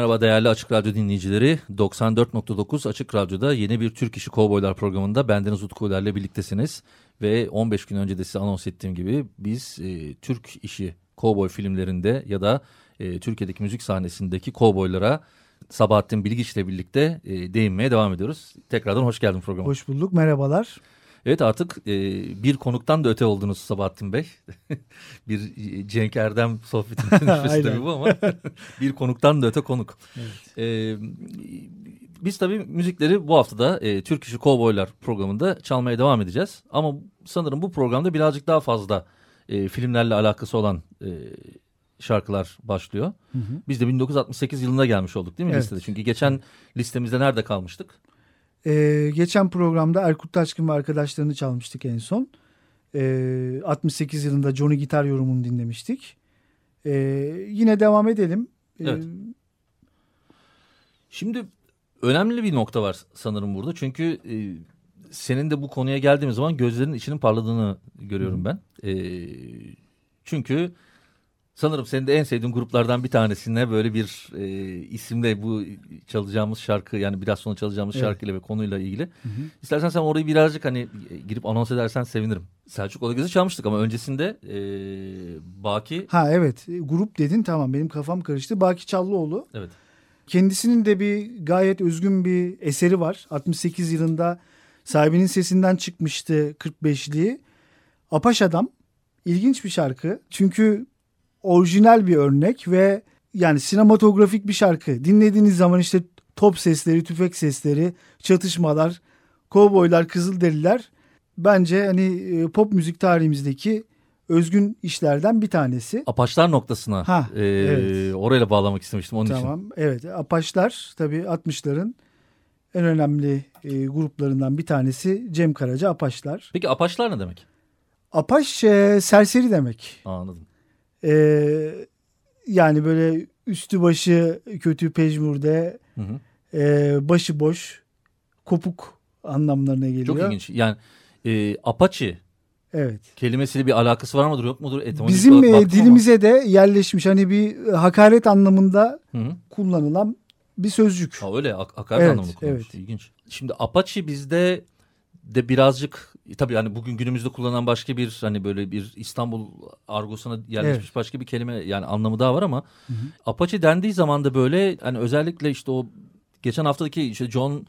Merhaba değerli Açık Radyo dinleyicileri. 94.9 Açık Radyo'da yeni bir Türk İşi Kovboylar programında bendeniz Utku ile birliktesiniz. Ve 15 gün önce de size anons ettiğim gibi biz e, Türk İşi Kovboy filmlerinde ya da e, Türkiye'deki müzik sahnesindeki kovboylara Sabahattin Bilgiç ile birlikte e, değinmeye devam ediyoruz. Tekrardan hoş geldin programa. Hoş bulduk, merhabalar. Evet artık e, bir konuktan da öte oldunuz Sabahattin Bey. bir Cenk Erdem sohbetinin dönüşmesi tabii bu ama bir konuktan da öte konuk. Evet. E, biz tabii müzikleri bu haftada e, Türk İşi Kovboylar programında çalmaya devam edeceğiz. Ama sanırım bu programda birazcık daha fazla e, filmlerle alakası olan e, şarkılar başlıyor. Hı hı. Biz de 1968 yılında gelmiş olduk değil mi evet. listede? Çünkü geçen listemizde nerede kalmıştık? Ee, geçen programda Erkut Taşkın ve arkadaşlarını çalmıştık en son. Ee, 68 yılında Johnny Gitar yorumunu dinlemiştik. Ee, yine devam edelim. Ee, evet. Şimdi önemli bir nokta var sanırım burada. Çünkü e, senin de bu konuya geldiğimiz zaman gözlerinin içinin parladığını görüyorum ben. E, çünkü Sanırım senin de en sevdiğin gruplardan bir tanesine böyle bir e, isimle bu çalacağımız şarkı yani biraz sonra çalacağımız evet. şarkıyla ve konuyla ilgili. Hı hı. İstersen sen orayı birazcık hani girip anons edersen sevinirim. Selçuk Odagöz'ü çalmıştık ama öncesinde e, Baki. Ha evet grup dedin tamam benim kafam karıştı. Baki Çallıoğlu. Evet. Kendisinin de bir gayet özgün bir eseri var. 68 yılında sahibinin sesinden çıkmıştı 45'liği. Apaş Adam. İlginç bir şarkı. Çünkü orijinal bir örnek ve yani sinematografik bir şarkı. Dinlediğiniz zaman işte top sesleri, tüfek sesleri, çatışmalar, kovboylar, kızılderililer bence hani e, pop müzik tarihimizdeki özgün işlerden bir tanesi. Apaçlar noktasına ha, e, evet. orayla bağlamak istemiştim onun tamam, için. Tamam evet Apaçlar tabii 60'ların en önemli e, gruplarından bir tanesi Cem Karaca Apaçlar. Peki Apaçlar ne demek? Apaç e, serseri demek. Anladım. E, yani böyle üstü başı kötü pejmurde hı hı. E, başı boş kopuk anlamlarına geliyor. Çok ilginç. Yani e, Apache Evet. Kelimesiyle bir alakası var mıdır yok mudur? Etimolojik Bizim e, dilimize ama. de yerleşmiş hani bir hakaret anlamında hı hı. kullanılan bir sözcük. Ha öyle hakaret evet, anlamında kullanılmış. Evet. İlginç. Şimdi Apache bizde de birazcık tabii hani bugün günümüzde kullanılan başka bir hani böyle bir İstanbul argosuna yerleşmiş evet. başka bir kelime yani anlamı daha var ama hı hı. Apache dendiği zaman da böyle hani özellikle işte o geçen haftaki işte John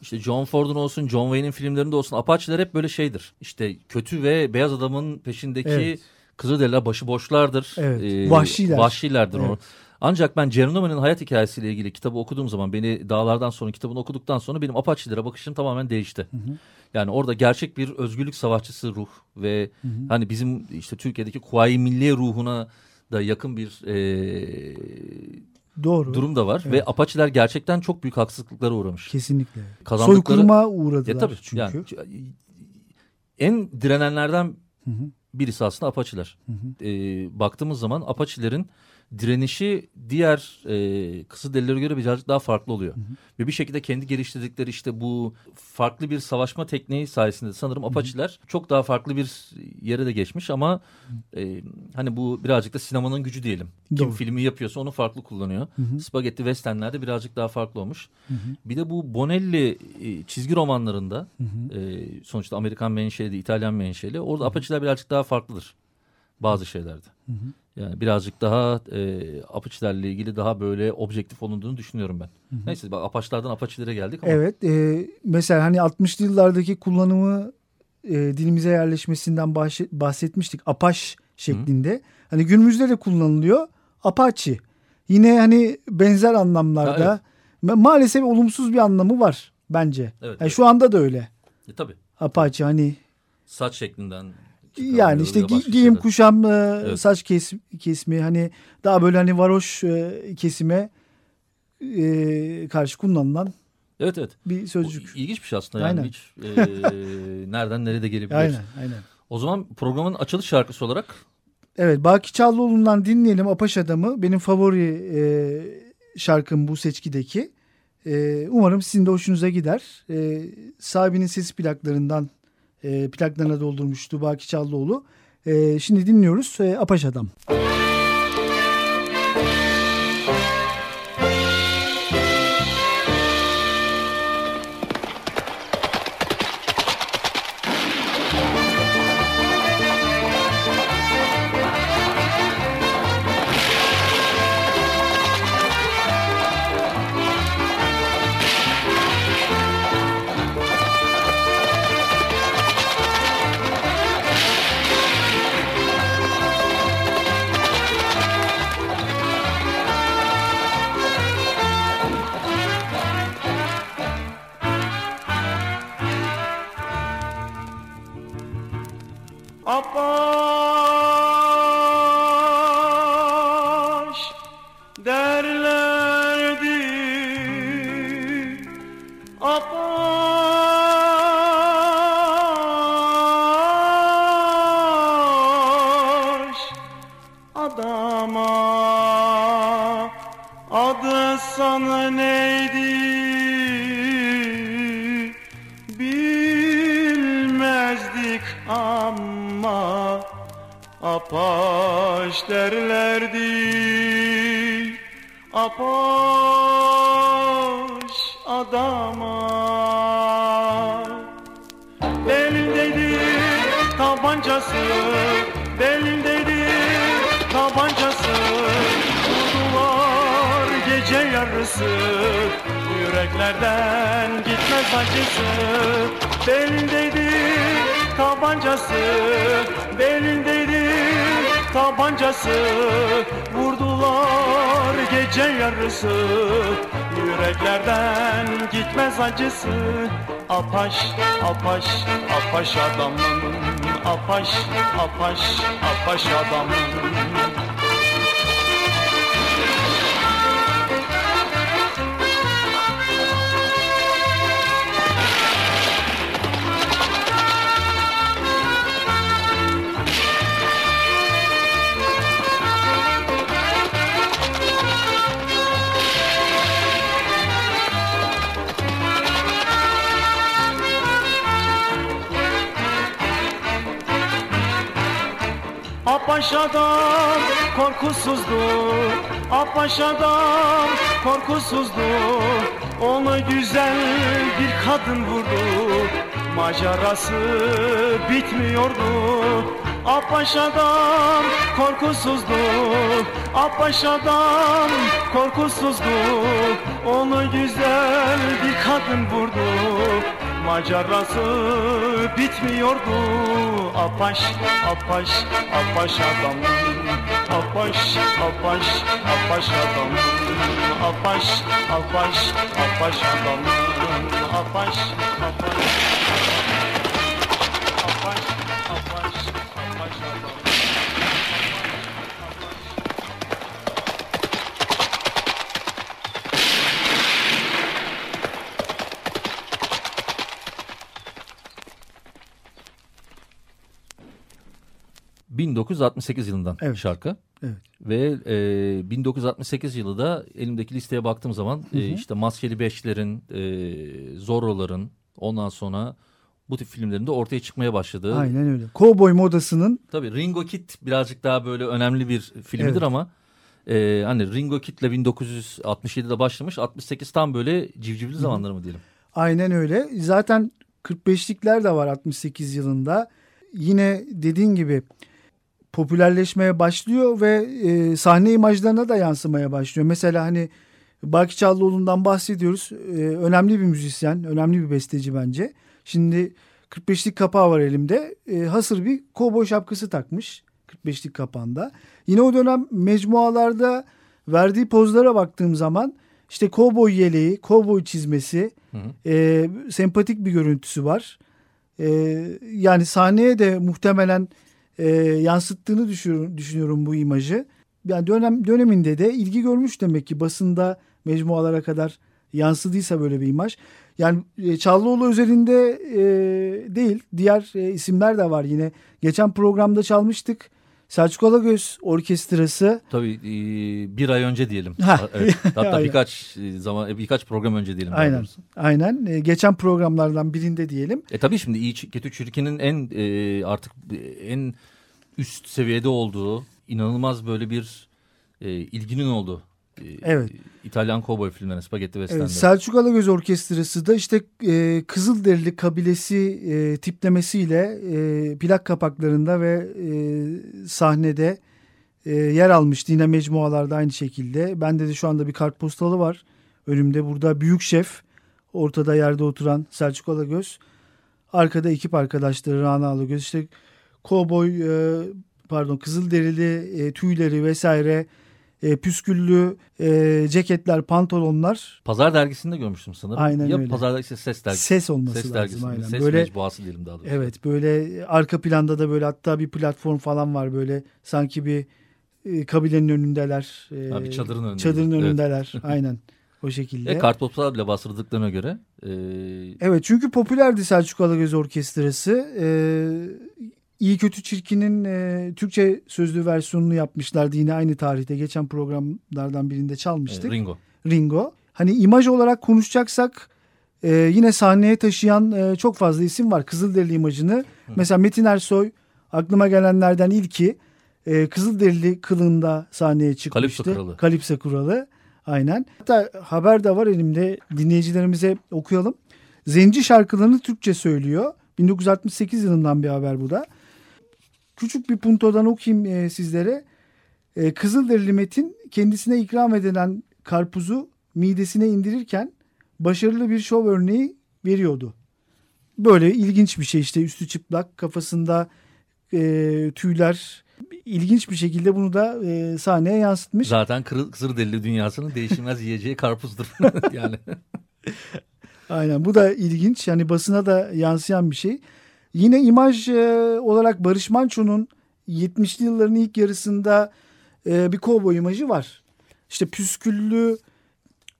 işte John Ford'un olsun John Wayne'in filmlerinde olsun Apache'ler hep böyle şeydir. İşte kötü ve beyaz adamın peşindeki evet. Kızılderililer başıboşlardır. Evet. Ee, Vahşiler. Vahşilerdir. Evet. Ancak ben Geronimo'nun hayat hikayesiyle ilgili kitabı okuduğum zaman beni dağlardan sonra kitabını okuduktan sonra benim Apache'lere bakışım tamamen değişti. Hı hı. Yani orada gerçek bir özgürlük savaşçısı ruh ve hı hı. hani bizim işte Türkiye'deki Kuvayi Milliye ruhuna da yakın bir e, Doğru. durum da var. Evet. Ve Apache'ler gerçekten çok büyük haksızlıklara uğramış. Kesinlikle. Kazandıkları... Soykırıma uğradılar e, tabii, çünkü. Yani, en direnenlerden hı hı. birisi aslında Apache'ler. Hı hı. E, baktığımız zaman Apache'lerin direnişi diğer e, Kızılderililere göre birazcık daha farklı oluyor. Hı hı. Ve bir şekilde kendi geliştirdikleri işte bu farklı bir savaşma tekniği sayesinde sanırım Apache'ler çok daha farklı bir yere de geçmiş ama e, hani bu birazcık da sinemanın gücü diyelim. Kim Doğru. filmi yapıyorsa onu farklı kullanıyor. Hı hı. Spaghetti Western'lerde birazcık daha farklı olmuş. Hı hı. Bir de bu Bonelli e, çizgi romanlarında hı hı. E, sonuçta Amerikan menşeli, İtalyan menşeli orada Apache'ler birazcık daha farklıdır bazı şeylerde. Hı hı. Yani birazcık daha e, apaçilerle ilgili daha böyle objektif olunduğunu düşünüyorum ben. Hı hı. Neyse bak apaçlardan apaçilere geldik ama. Evet e, mesela hani 60'lı yıllardaki kullanımı e, dilimize yerleşmesinden bahsetmiştik. Apaş şeklinde. Hı. Hani günümüzde de kullanılıyor. Apache. Yine hani benzer anlamlarda. Ha, evet. Maalesef olumsuz bir anlamı var bence. Evet, yani evet. Şu anda da öyle. E, tabii. Apache hani. Saç şeklinden Yani işte gi- giyim şeyler. kuşam e, Evet. saç kes, kesimi hani daha böyle hani varoş e, kesime e, karşı kullanılan Evet evet. bir sözcük. ilginç bir şey aslında yani Aynen. hiç e, nereden nereye de gelebilir. Aynen aynen. O zaman programın açılış şarkısı olarak Evet Baki Çallıoğlu'ndan dinleyelim Apaş Adamı. Benim favori e, şarkım bu seçkideki. E, umarım sizin de hoşunuza gider. E, sahibinin sesi plaklarından e, plaklarına doldurmuştu Baki Çallıoğlu. E, şimdi dinliyoruz e, Apaş Adam. Apaş Apaş gece yarısı. Yüreklerden gitmez acısı Belindeydi tabancası Belindeydi tabancası. Vurdular gece yarısı. Yüreklerden gitmez acısı. Apaş, apaş, apaş adamın Apaş, apaş, apaş adamın Apaş adam korkusuzdu Apaş adam korkusuzdu Onu güzel bir kadın vurdu. Macerası bitmiyordu. Apaş adam korkusuzdu Apaş adam korkusuzdu Onu güzel bir kadın vurdu Macerası bitmiyordu. Apaş, apaş, apaş adam. Apaş, apaş, apaş adam. Apaş, apaş, apaş adam. Apaş, apaş 1968 yılından Evet. şarkı. Evet. Ve e, 1968 yılı da elimdeki listeye baktığım zaman e, işte Maskeli Beşler'in, e, Zorro'ların ondan sonra bu tip filmlerinde ortaya çıkmaya başladığı. Aynen öyle. Kovboy modasının Tabii Ringo Kid birazcık daha böyle önemli bir filmidir Evet. ama e, hani Ringo Kid'le 1967'de başlamış 68 tam böyle civcivli zamanları mı diyelim. Aynen öyle. Zaten 45'likler de var 68 yılında. Yine dediğin gibi popülerleşmeye başlıyor ve e, sahne imajlarına da yansımaya başlıyor. Mesela hani Baki Çallıoğlu'ndan bahsediyoruz. E, önemli bir müzisyen, önemli bir besteci bence. Şimdi 45'lik kapağı var elimde. E, hasır bir kovboy şapkası takmış 45'lik kapağında. Yine o dönem mecmualarda verdiği pozlara baktığım zaman işte kovboy yeleği, kovboy çizmesi, Hı hı. e, sempatik bir görüntüsü var. E, yani sahneye de muhtemelen e, yansıttığını düşünüyorum, düşünüyorum bu imajı. Yani dönem döneminde de ilgi görmüş demek ki basında mecmualara kadar yansıdıysa böyle bir imaj. Yani e, Çağlıoğlu üzerinde e, değil diğer e, isimler de var yine. Geçen programda çalmıştık. Selçuk Alagöz Orkestrası. Tabii e, bir ay önce diyelim. Ha. Evet. Hatta birkaç e, zaman e, birkaç program önce diyelim. Aynen. doğrusu. Aynen. Geçen programlardan birinde diyelim. E tabii şimdi iyi kötü çirkinin en artık en üst seviyede olduğu inanılmaz böyle bir ilginin olduğu. E, Evet. İtalyan kovboy filmlerine, spagetti western'de. Evet, Selçuk Alagöz Orkestrası da işte e, Kızılderili kabilesi e, tiplemesiyle e, plak kapaklarında ve e, sahnede e, yer almıştı. Yine mecmualarda aynı şekilde. Bende de şu anda bir kartpostalı var. Önümde burada büyük şef ortada yerde oturan Selçuk Alagöz. Arkada ekip arkadaşları Rana Alagöz. İşte kovboy e, pardon Kızılderili e, tüyleri vesaire e, püsküllü e, ceketler, pantolonlar Pazar dergisinde görmüştüm sanırım. Aynen ya öyle. Pazar dergisi ses dergisi. ses olması Ses lazım dergisi. aynen. Ses böyle mecbuası diyelim daha doğrusu. evet böyle arka planda da böyle hatta bir platform falan var böyle sanki bir e, kabilenin önündeler. E, Ha, bir çadırın önünde. Çadırın Evet. önündeler. aynen. O şekilde. E, kartopsal bile bastırdıklarına göre e, Evet çünkü popülerdi Selçuk Alagöz Orkestrası. Ee, İyi Kötü Çirkin'in e, Türkçe sözlü versiyonunu yapmışlardı yine aynı tarihte. Geçen programlardan birinde e, çalmıştık. Ringo. Ringo. Hani imaj olarak konuşacaksak e, yine sahneye taşıyan e, çok fazla isim var. Kızılderili imajını. Mesela Metin Ersoy aklıma gelenlerden ilki e, Kızılderili kılığında sahneye çıkmıştı. Kalipso Kralı. Kalipso Kralı. Aynen. Hatta haber de var elimde. Dinleyicilerimize okuyalım. Zenci şarkılarını Türkçe söylüyor. 1968 yılından bir haber bu da. Küçük bir puntodan okuyayım e, sizlere. E, Kızılderili Metin kendisine ikram edilen karpuzu midesine indirirken başarılı bir şov örneği veriyordu. Böyle ilginç bir şey işte üstü çıplak kafasında e, tüyler ilginç bir şekilde bunu da e, sahneye yansıtmış. Zaten Kızılderili dünyasının değişilmez yiyeceği karpuzdur. yani Aynen bu da ilginç yani basına da yansıyan bir şey. Yine imaj e, olarak Barış Manço'nun 70'li yılların ilk yarısında e, bir kovboy imajı var. İşte püsküllü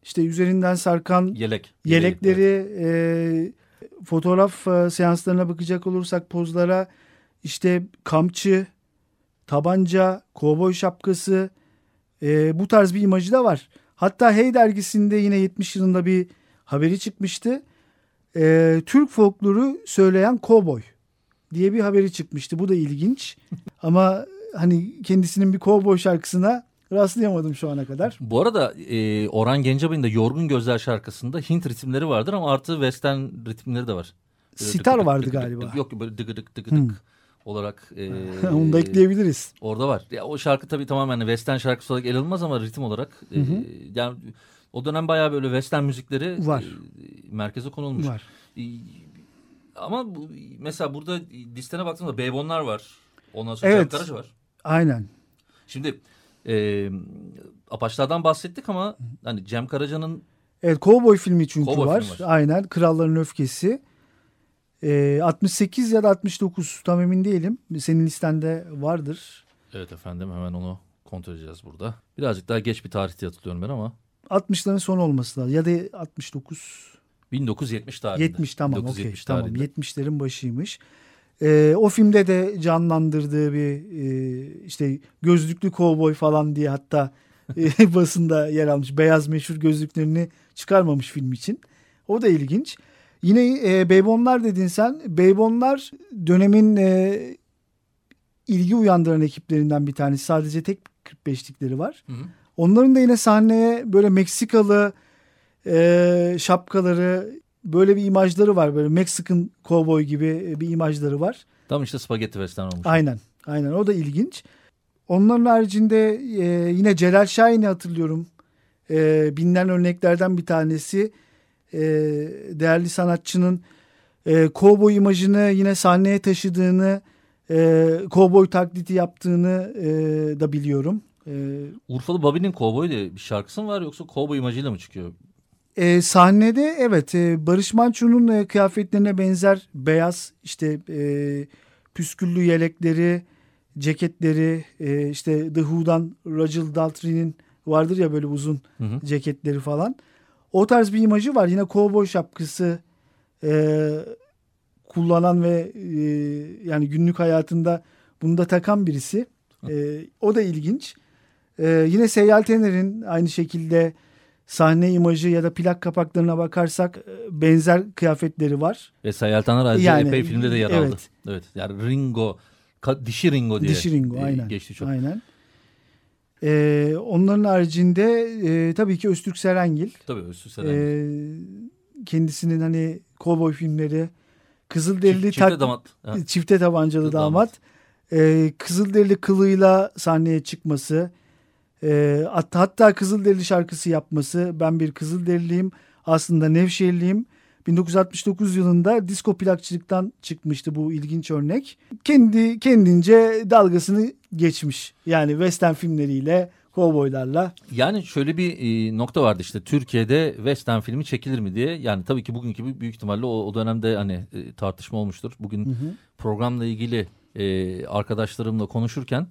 işte üzerinden sarkan yelek. yelekleri e, fotoğraf e, seanslarına bakacak olursak pozlara işte kamçı, tabanca, kovboy şapkası e, bu tarz bir imajı da var. Hatta Hey dergisinde yine 70 yılında bir haberi çıkmıştı. E, Türk folkloru söyleyen kovboy diye bir haberi çıkmıştı. Bu da ilginç. Ama hani kendisinin bir kovboy şarkısına rastlayamadım şu ana kadar. Bu arada e, Orhan Gencebay'ın da Yorgun Gözler şarkısında Hint ritimleri vardır ama artı western ritimleri de var. Böyle Sitar vardı galiba. Yok böyle dıgıdık dıgıdık Hmm. olarak. E, Onu da ekleyebiliriz. Orada var. Ya, o şarkı tabii tamamen western şarkısı olarak ele alınmaz ama ritim olarak. e, hı. yani o dönem bayağı böyle western müzikleri Var. e, merkeze konulmuş. Var. E, ama bu, mesela burada listene baktığımda Beybonlar var. Ondan sonra Evet. Cem Karaca var. Aynen. Şimdi e, Apaçlardan bahsettik ama hani Cem Karaca'nın Evet Cowboy filmi çünkü Cowboy var. filmi var. Aynen Kralların Öfkesi. Ee, 68 ya da 69 tam emin değilim. Senin listende vardır. evet efendim hemen onu kontrol edeceğiz burada. Birazcık daha geç bir tarihte hatırlıyorum ben ama 60'ların sonu olması lazım. Ya da 69 1970 tarihinde. 70 tamam okey 1970 tamam tarihinde. 70'lerin başıymış. Ee, o filmde de canlandırdığı bir e, işte gözlüklü kovboy falan diye hatta e, basında yer almış. Beyaz meşhur gözlüklerini çıkarmamış film için. O da ilginç. Yine e, Beybonlar dedin sen. Beybonlar dönemin e, ilgi uyandıran ekiplerinden bir tanesi. Sadece tek 45'likleri var. Hı hı. Onların da yine sahneye böyle Meksikalı e, şapkaları böyle bir imajları var. Böyle Meksikan kovboy gibi bir imajları var. Tam işte spagetti western olmuş. Aynen. Aynen o da ilginç. Onların haricinde e, yine Celal Şahin'i hatırlıyorum. E, bilinen örneklerden bir tanesi. E, değerli sanatçının e, kovboy imajını yine sahneye taşıdığını, e, kovboy taklidi yaptığını e, da biliyorum. E, Urfalı Bobby'nin Cowboy diye bir şarkısı mı var yoksa Cowboy imajıyla mı çıkıyor? E, sahnede evet e, Barış Manço'nun e, kıyafetlerine benzer beyaz işte e, püsküllü yelekleri, ceketleri e, işte The Who'dan Rachel Daltrey'nin vardır ya böyle uzun Hı hı. ceketleri falan. O tarz bir imajı var. Yine kovboy şapkası e, kullanan ve e, yani günlük hayatında bunu da takan birisi. E, o da ilginç. E, yine Seyyal Tener'in aynı şekilde sahne imajı ya da plak kapaklarına bakarsak e, benzer kıyafetleri var. Ve Sayal Taner ayrıca Yani, epey filmde de yer evet. aldı. Evet. Yani Ringo, dişi Ringo diye Dişi Ringo e, aynen. geçti çok. Aynen. E, onların haricinde e, tabii ki Öztürk Serengil. Tabii Öztürk Serengil. kendisinin hani kovboy filmleri Kızılderili Çift- çifte damat. Ha. çifte tabancalı Damat. damat. Ee, Kızılderili kılığıyla sahneye çıkması. Ee, hatta, hatta Kızılderili şarkısı yapması. Ben bir Kızılderiliyim. Aslında Nevşehirliyim. 1969 yılında disco plakçılıktan çıkmıştı bu ilginç örnek. Kendi kendince dalgasını geçmiş. Yani western filmleriyle, kovboylarla. Yani şöyle bir e, nokta vardı işte Türkiye'de western filmi çekilir mi diye. Yani tabii ki bugünkü büyük ihtimalle o, o dönemde hani e, tartışma olmuştur. Bugün programla ilgili e, arkadaşlarımla konuşurken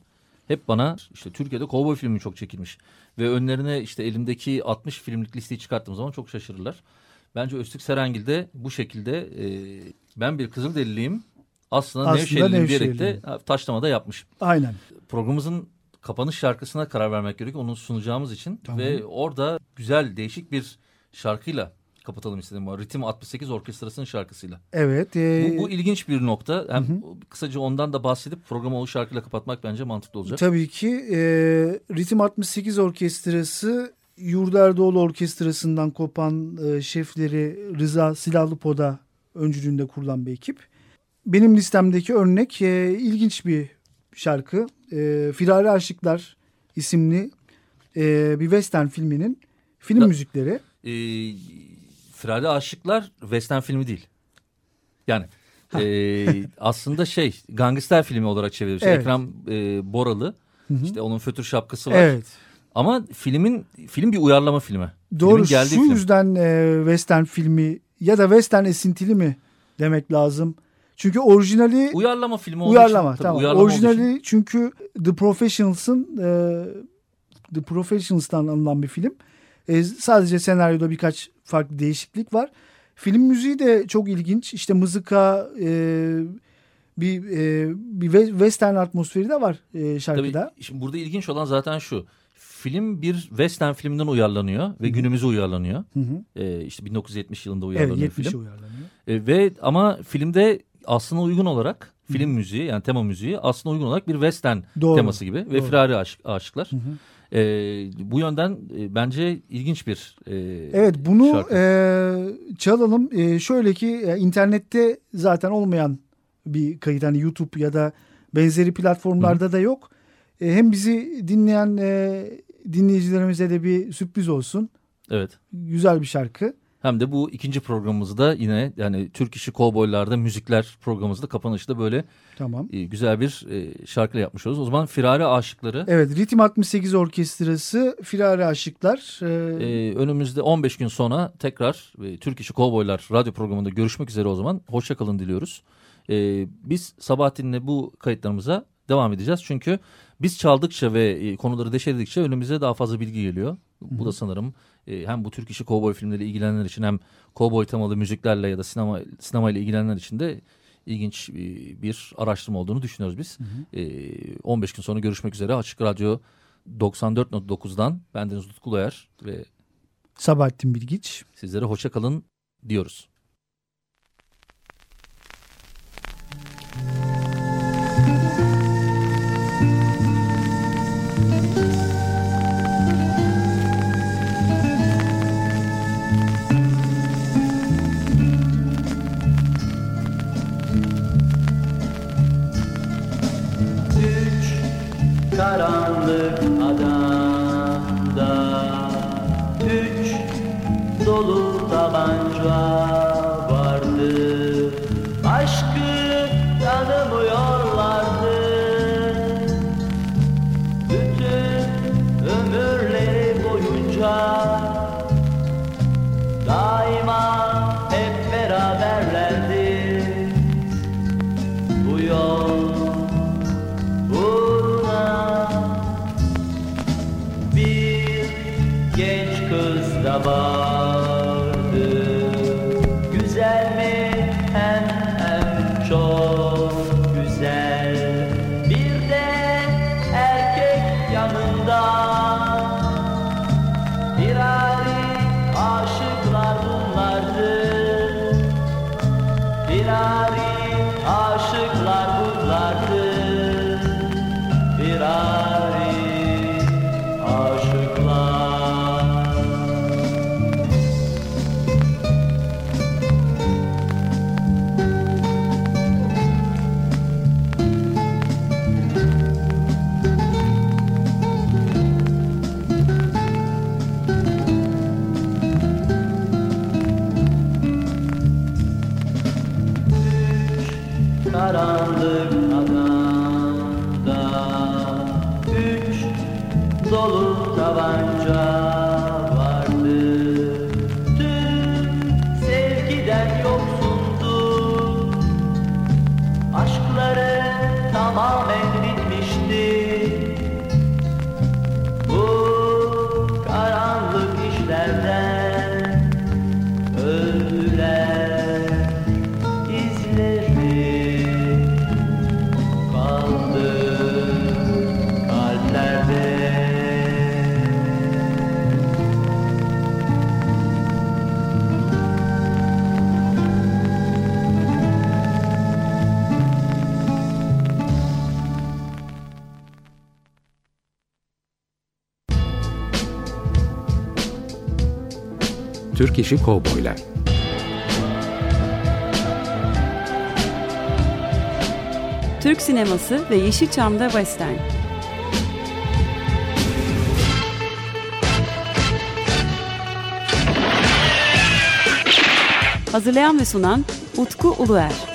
hep bana işte Türkiye'de kovboy filmi çok çekilmiş. Ve önlerine işte elimdeki 60 filmlik listeyi çıkarttığım zaman çok şaşırırlar. Bence Öztürk Serengil de bu şekilde e, ben bir Kızılderiliyim aslında, Aslında Nevşehirliyim diyerek de taşlamada yapmış Aynen. programımızın kapanış şarkısına karar vermek gerekiyor. Onu sunacağımız için. Tamam. Ve orada güzel değişik bir şarkıyla kapatalım istedim. Ritim 68 Orkestrası'nın şarkısıyla. Evet. e, Bu, bu ilginç bir nokta. Hem kısaca ondan da bahsedip programı o şarkıyla kapatmak bence mantıklı olacak. Tabii ki e, Ritim 68 Orkestrası Yurderdoğlu Orkestrası'ndan kopan e, şefleri Rıza Silahlıpoda öncülüğünde kurulan bir ekip. Benim listemdeki örnek e, ilginç bir şarkı. E, Firari Aşıklar isimli e, bir western filminin film Da- müzikleri. Ee, Firari Aşıklar western filmi değil. Yani e, aslında şey gangster filmi olarak çevrilmiş. Evet. Ekrem e, Boralı. işte onun fötür şapkası var. Evet. Ama filmin film bir uyarlama filmi. Doğru Filmin şu film. yüzden e, western filmi ya da western esintili mi demek lazım. Çünkü orijinali Uyarlama filmi olduğu Uyarlama için. tamam. uyarlama Orijinali için. çünkü The Professionals'ın e, The Professionals'tan alınan bir film. E, sadece senaryoda birkaç farklı değişiklik var. Film müziği de çok ilginç. İşte mızıka e, bir e, bir we- western atmosferi de var e, şarkıda. Tabii, şimdi burada ilginç olan zaten şu. Film bir western filminden uyarlanıyor ve günümüze uyarlanıyor. Hı hı. Ee, işte 1970 yılında Evet uyarlanıyor 70'e film. uyarlanıyor. Ee, ve ama filmde aslına uygun olarak film müziği yani tema müziği aslına uygun olarak bir western Doğru. teması gibi ve Doğru. firari aşık, aşıklar. Ee, bu yönden e, bence ilginç bir e, Evet bunu şarkı. e, çalalım. E, şöyle ki e, internette zaten olmayan bir kayıt. Hani YouTube ya da benzeri platformlarda da yok. E, hem bizi dinleyen e, dinleyicilerimize de bir sürpriz olsun. Evet. Güzel bir şarkı. Hem de bu ikinci programımızda yine yani Türk işi kovboylarda müzikler programımızda kapanışta böyle Tamam. e, güzel bir e, şarkıyla yapmış oluruz. O zaman Firari Aşıkları Evet Ritim 68 Orkestrası Firari Aşıklar. E, e, önümüzde 15 gün sonra tekrar e, Türk işi kovboylar radyo programında görüşmek üzere o zaman. Hoşça kalın diliyoruz. E, biz Sabahattin'le bu kayıtlarımıza devam edeceğiz. Çünkü biz çaldıkça ve e, konuları deşeledikçe önümüze daha fazla bilgi geliyor. Bu da sanırım e, hem bu Türk işi kovboy filmleriyle ilgilenenler için hem kovboy temalı müziklerle ya da sinema sinemayla ilgilenenler için de ilginç e, bir araştırma olduğunu düşünüyoruz biz. E, 15 gün sonra görüşmek üzere. Açık Radyo 94.9'dan bendeniz Utku Loyer ve Sabahattin Bilgiç. sizlere hoşça kalın diyoruz. 가. Tamamen Türk İşi Kovboylar Türk sineması ve Yeşilçam'da Western. Hazırlayan ve sunan Utku Uluer.